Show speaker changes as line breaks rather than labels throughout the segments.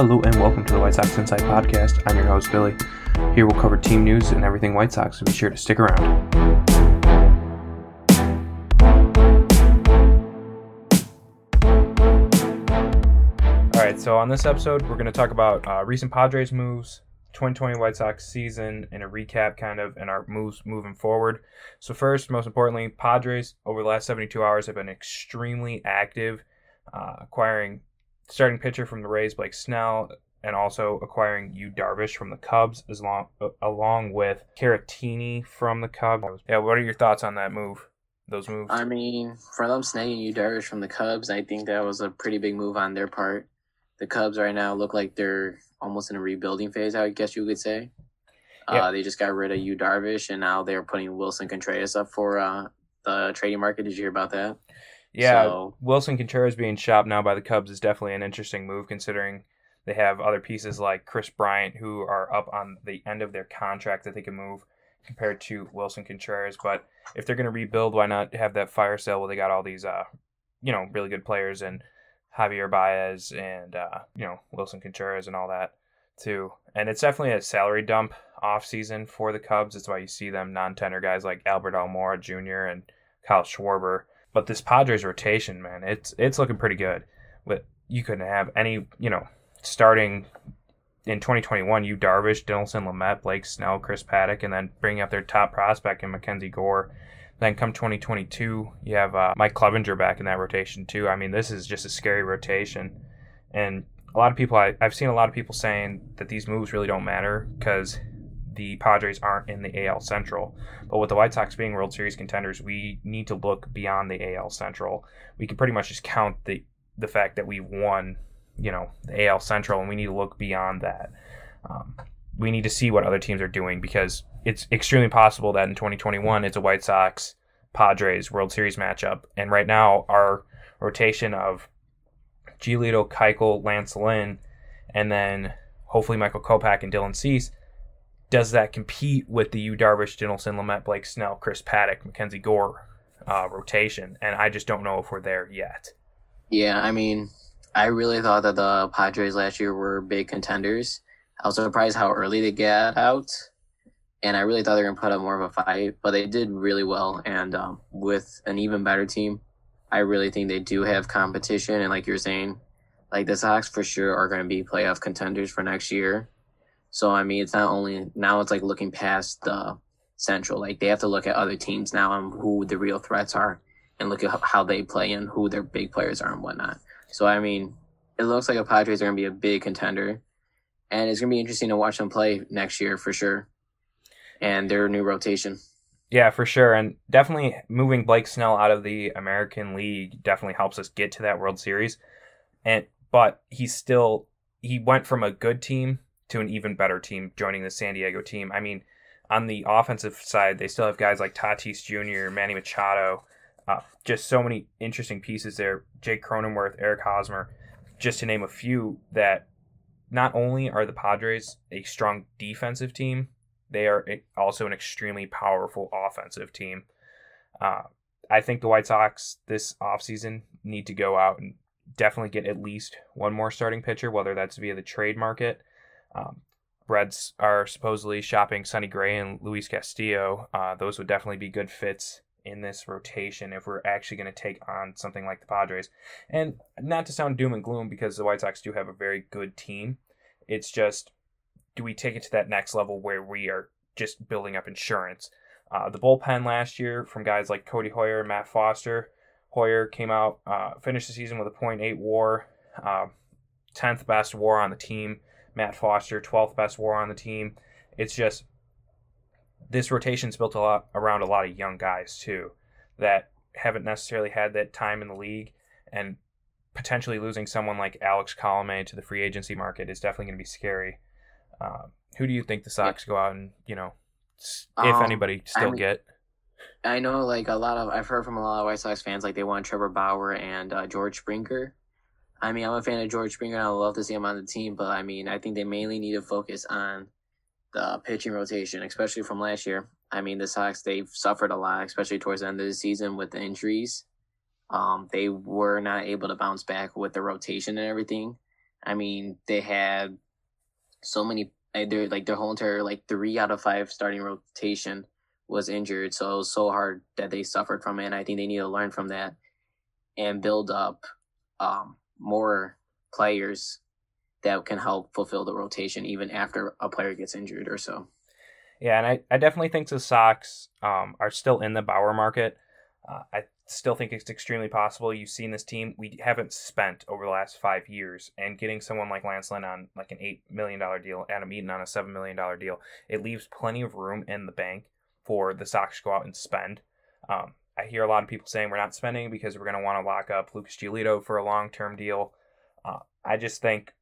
Hello and welcome to the White Sox Insight Podcast. I'm your host, Billy. Here we'll cover team news and everything White Sox, so be sure to stick around. All right, so on this episode, we're going to talk about uh, recent Padres moves, 2020 White Sox season, and a recap kind of, and our moves moving forward. So, first, most importantly, Padres over the last 72 hours have been extremely active, uh, acquiring starting pitcher from the Rays, Blake Snell, and also acquiring Yu Darvish from the Cubs, as long uh, along with Caratini from the Cubs. Yeah, what are your thoughts on that move? Those moves.
I mean, for them snagging Yu Darvish from the Cubs, I think that was a pretty big move on their part. The Cubs right now look like they're almost in a rebuilding phase. I guess you could say. Yeah. Uh, they just got rid of Yu Darvish, and now they're putting Willson Contreras up for uh, the trading market. Did you hear about that?
Yeah, so, Willson Contreras being shopped now by the Cubs is definitely an interesting move considering they have other pieces like Kris Bryant who are up on the end of their contract that they can move compared to Willson Contreras. But if they're going to rebuild, why not have that fire sale where they got all these, uh, you know, really good players and Javier Baez and uh, you know Willson Contreras and all that too. And it's definitely a salary dump off season for the Cubs. That's why you see them non-tender guys like Albert Almora Jr. and Kyle Schwarber but this Padres rotation, man, it's it's looking pretty good. But you couldn't have any, you know, starting in 2021, Yu Darvish, Dinelson Lamet, Blake Snell, Chris Paddack, and then bringing up their top prospect in Mackenzie Gore. Then come 2022, you have uh, Mike Clevinger back in that rotation too. I mean, this is just a scary rotation, and a lot of people I, I've seen a lot of people saying that these moves really don't matter because the Padres aren't in the AL Central. But with the White Sox being World Series contenders, we need to look beyond the AL Central. We can pretty much just count the the fact that we've won, you know, the AL Central, and we need to look beyond that. Um, we need to see what other teams are doing because it's extremely possible that in 2021 it's a White Sox Padres World Series matchup, and right now our rotation of Giolito, Keuchel, Lance Lynn, and then hopefully Michael Kopech and Dylan Cease does that compete with the Yu Darvish, Dinelson, Lamet, Blake Snell, Chris Paddack, Mackenzie Gore uh, rotation? And I just don't know if we're there yet.
Yeah, I mean, I really thought that the Padres last year were big contenders. I was surprised how early they got out, and I really thought they were gonna put up more of a fight, but they did really well. And um, with an even better team, I really think they do have competition. And like you're saying, like the Sox for sure are going to be playoff contenders for next year. So I mean, it's not only now it's like looking past the central. Like they have to look at other teams now and who the real threats are, and look at how they play and who their big players are and whatnot. So I mean, it looks like the Padres are going to be a big contender, and it's going to be interesting to watch them play next year for sure, and their new rotation.
Yeah, for sure, and definitely moving Blake Snell out of the American League definitely helps us get to that World Series, and but he's still he went from a good team to an even better team joining the San Diego team. I mean, on the offensive side, they still have guys like Tatis Jr., Manny Machado, uh, just so many interesting pieces there. Jake Cronenworth, Eric Hosmer, just to name a few that not only are the Padres a strong defensive team, they are also an extremely powerful offensive team. Uh, I think the White Sox this offseason need to go out and definitely get at least one more starting pitcher, whether that's via the trade market um, Reds are supposedly shopping Sonny Gray and Luis Castillo. Uh, those would definitely be good fits in this rotation if we're actually going to take on something like the Padres. And not to sound doom and gloom because the White Sox do have a very good team. It's just, do we take it to that next level where we are just building up insurance? Uh, the bullpen last year from guys like Codi Heuer, Matt Foster. Heuer came out, uh, finished the season with a .8 WAR, uh, 10th best WAR on the team. Matt Foster, 12th best WAR on the team. It's just this rotation's built a lot around a lot of young guys too that haven't necessarily had that time in the league and potentially losing someone like Alex Colome to the free agency market is definitely going to be scary. Uh, who do you think the Sox go out and you know, if um, anybody, still I mean, get?
I know, like a lot of I've heard from a lot of White Sox fans, like they want Trevor Bauer and uh, George Springer. I mean, I'm a fan of George Springer. and I love to see him on the team, but I mean, I think they mainly need to focus on the pitching rotation, especially from last year. I mean, the Sox they've suffered a lot, especially towards the end of the season with the injuries. Um, they were not able to bounce back with the rotation and everything. I mean, they had so many. They're like their whole entire like three out of five starting rotation was injured, so it was so hard that they suffered from it. And I think they need to learn from that and build up um, more players that can help fulfill the rotation even after a player gets injured or so.
Yeah, and I, I definitely think the Sox um, are still in the Bauer market. Uh, I still think it's extremely possible. You've seen this team; we haven't spent over the last five years, and getting someone like Lance Lynn on like an eight million dollar deal, Adam Eaton on a seven million dollar deal, it leaves plenty of room in the bank for the Sox to go out and spend. Um, I hear a lot of people saying we're not spending because we're going to want to lock up Lucas Giolito for a long term deal. Uh, I just think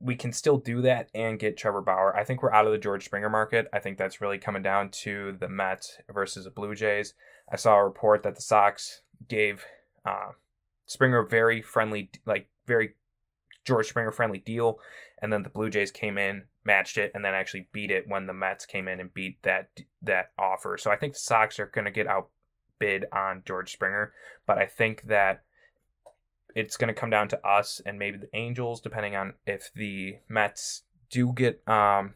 we can still do that and get Trevor Bauer. I think we're out of the George Springer market. I think that's really coming down to the Mets versus the Blue Jays. I saw a report that the Sox gave uh, Springer very friendly, like very George Springer friendly deal, and then the Blue Jays came in, matched it, and then actually beat it when the Mets came in and beat that that offer. So I think the Sox are going to get outbid on George Springer, but I think that it's going to come down to us and maybe the Angels, depending on if the Mets do get um,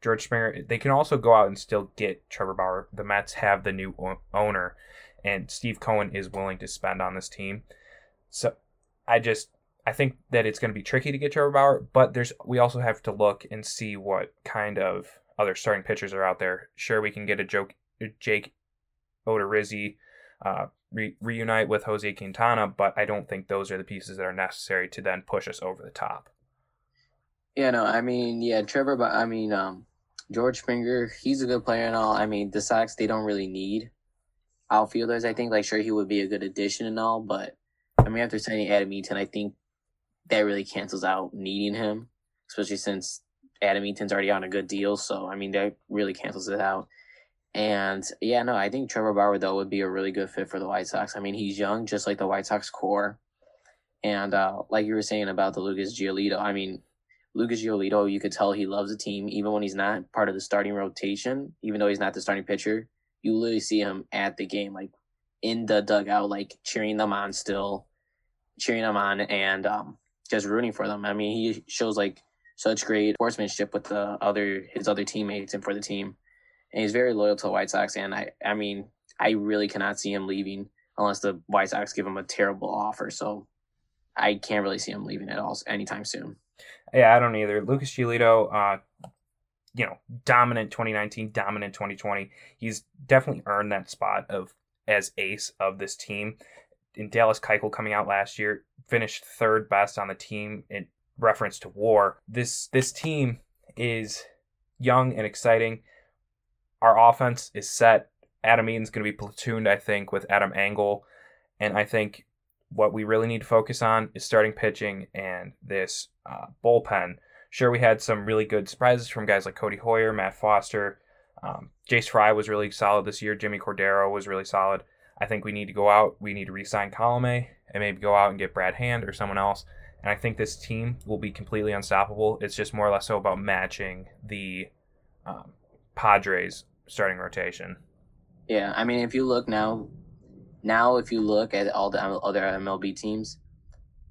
George Springer. They can also go out and still get Trevor Bauer. The Mets have the new owner, and Steve Cohen is willing to spend on this team. So I just I think that it's going to be tricky to get Trevor Bauer, but there's we also have to look and see what kind of other starting pitchers are out there. Sure, we can get a joke, Jake Odorizzi, uh, re- reunite with Jose Quintana, but I don't think those are the pieces that are necessary to then push us over the top.
Yeah, no, I mean, yeah, Trevor, but I mean, um, George Springer, he's a good player and all. I mean, the Sox, they don't really need outfielders. I think, like, sure, he would be a good addition and all, but I mean, after signing Adam Eaton, I think that really cancels out needing him, especially since Adam Eaton's already on a good deal. So, I mean, that really cancels it out. And yeah, no, I think Trevor Bauer though would be a really good fit for the White Sox. I mean, he's young, just like the White Sox core. And uh, like you were saying about the Lucas Giolito, I mean, Lucas Giolito, you could tell he loves the team, even when he's not part of the starting rotation, even though he's not the starting pitcher. You literally see him at the game, like in the dugout, like cheering them on still, cheering them on, and um, just rooting for them. I mean, he shows like such great sportsmanship with the other his other teammates and for the team and he's very loyal to the White Sox. And I, I mean, I really cannot see him leaving unless the White Sox give him a terrible offer. So I can't really see him leaving at all anytime soon.
Yeah, I don't either. Lucas Giolito, uh, you know, dominant 2019, dominant 2020. He's definitely earned that spot of as ace of this team. In Dallas Keuchel coming out last year, finished third best on the team in reference to WAR. This this team is young and exciting our offense is set. Adam Eaton's going to be platooned, I think, with Adam Engel. And I think what we really need to focus on is starting pitching and this uh, bullpen. Sure, we had some really good surprises from guys like Codi Heuer, Matt Foster. Um, Jace Fry was really solid this year. Jimmy Cordero was really solid. I think we need to go out. We need to re-sign Colome and maybe go out and get Brad Hand or someone else. And I think this team will be completely unstoppable. It's just more or less so about matching the um, Padres starting rotation.
Yeah, I mean, if you look now, now if you look at all the other MLB teams,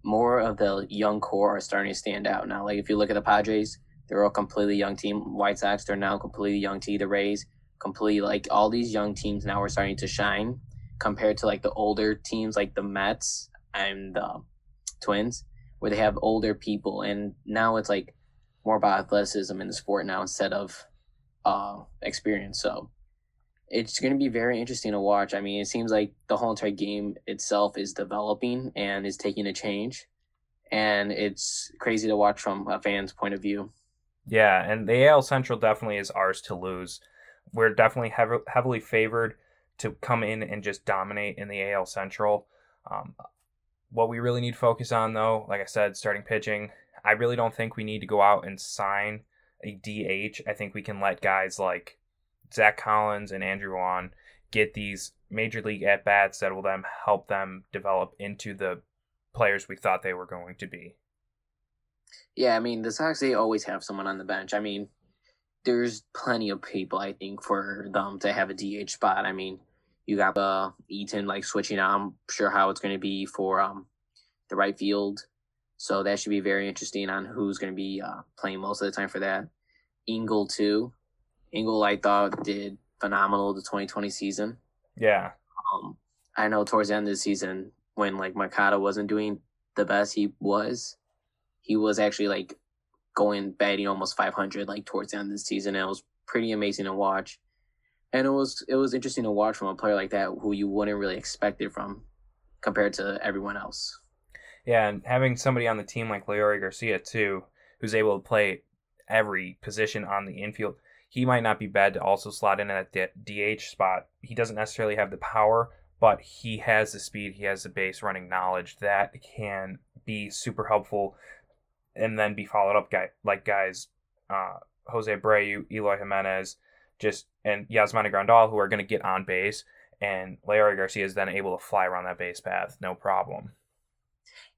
more of the young core are starting to stand out now. Like if you look at the Padres, they're all completely young team. White Sox, they're now completely young team. The Rays, completely like all these young teams now are starting to shine compared to like the older teams like the Mets and the Twins, where they have older people. And now it's like more about athleticism in the sport now instead of uh, experience. So it's going to be very interesting to watch. I mean, it seems like the whole entire game itself is developing and is taking a change. And it's crazy to watch from a fan's point of view.
Yeah, and the AL Central definitely is ours to lose. We're definitely hev- heavily favored to come in and just dominate in the AL Central. Um, what we really need to focus on, though, like I said, starting pitching, I really don't think we need to go out and sign DH, I think we can let guys like Zack Collins and Andrew Vaughn get these major league at bats that will then help them develop into the players we thought they were going to be.
Yeah, I mean the Sox they always have someone on the bench. I mean, there's plenty of people I think for them to have a DH spot. I mean, you got uh, Eaton like switching. I'm sure how it's going to be for um the right field So that should be very interesting on who's going to be uh, playing most of the time for that. Engel too. Engel I thought did phenomenal the 2020 season.
Yeah.
Um, I know towards the end of the season when like Makata wasn't doing the best he was, he was actually like going batting almost 500 like towards the end of the season. And it was pretty amazing to watch. And it was it was interesting to watch from a player like that who you wouldn't really expect it from compared to everyone else.
Yeah, and having somebody on the team like Leury Garcia too, who's able to play every position on the infield, he might not be bad to also slot in at that DH spot. He doesn't necessarily have the power, but he has the speed, he has the base running knowledge that can be super helpful and then be followed up guy like guys uh, Jose Abreu, Eloy Jimenez, just and Yasmani Grandal who are going to get on base, and Leury Garcia is then able to fly around that base path, no problem.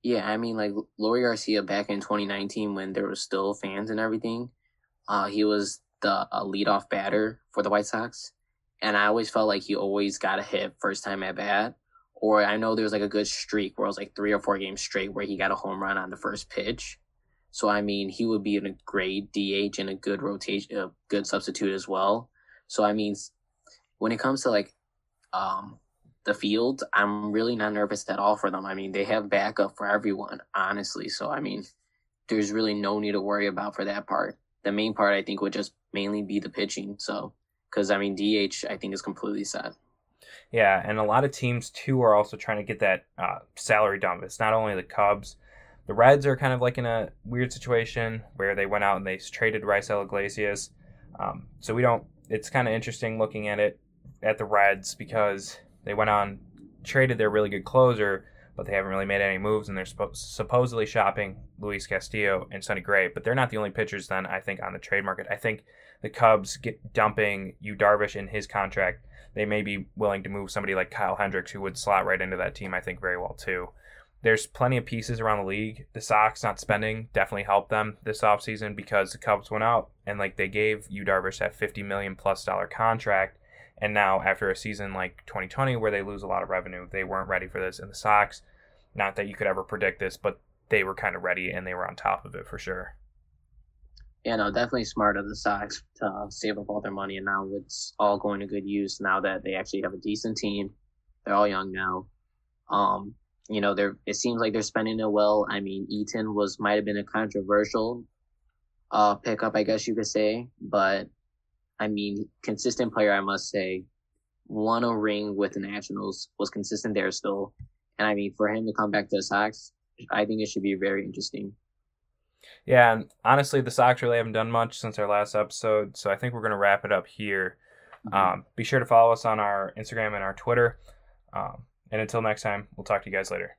Yeah, I mean, like Leury Garcia back in 2019 when there was still fans and everything, uh, he was the a leadoff batter for the White Sox, and I always felt like he always got a hit first time at bat. Or I know there was like a good streak where it was like three or four games straight where he got a home run on the first pitch. So I mean, he would be in a great DH and a good rotation, a good substitute as well. So I mean, when it comes to like um, the field, I'm really not nervous at all for them. I mean, they have backup for everyone, honestly. So I mean, there's really no need to worry about for that part. The main part, I think, would just mainly be the pitching. So, because I mean, DH, I think is completely set.
Yeah, and a lot of teams too are also trying to get that uh, salary dump. It's not only the Cubs the Reds are kind of like in a weird situation where they went out and they traded Raisel Iglesias. Um, so we don't. It's kind of interesting looking at it at the Reds because they went on traded their really good closer, but they haven't really made any moves, and they're suppo- supposedly shopping Luis Castillo and Sonny Gray. But they're not the only pitchers then. I think on the trade market. I think the Cubs get dumping Yu Darvish in his contract. They may be willing to move somebody like Kyle Hendricks, who would slot right into that team. I think very well too there's plenty of pieces around the league. The Sox not spending definitely helped them this offseason because the Cubs went out and like they gave Yu Darvish that 50 million plus dollar contract. And now after a season like 2020 where they lose a lot of revenue, they weren't ready for this. And the Sox, not that you could ever predict this, but they were kind of ready and they were on top of it for sure.
Yeah, no, definitely smart of the Sox to save up all their money, and now it's all going to good use. Now that they actually have a decent team, they're all young now. Um, you know, they're it seems like they're spending it well. I mean, Eaton was might have been a controversial uh pickup, I guess you could say, but I mean, consistent player, I must say. Won a ring with the Nationals, was consistent there still, and I mean, for him to come back to the Sox, I think it should be very interesting.
Yeah, and honestly, the Sox really haven't done much since our last episode, so I think we're going to wrap it up here. Mm-hmm. Um, be sure to follow us on our Instagram and our Twitter. Um, and until next time, we'll talk to you guys later.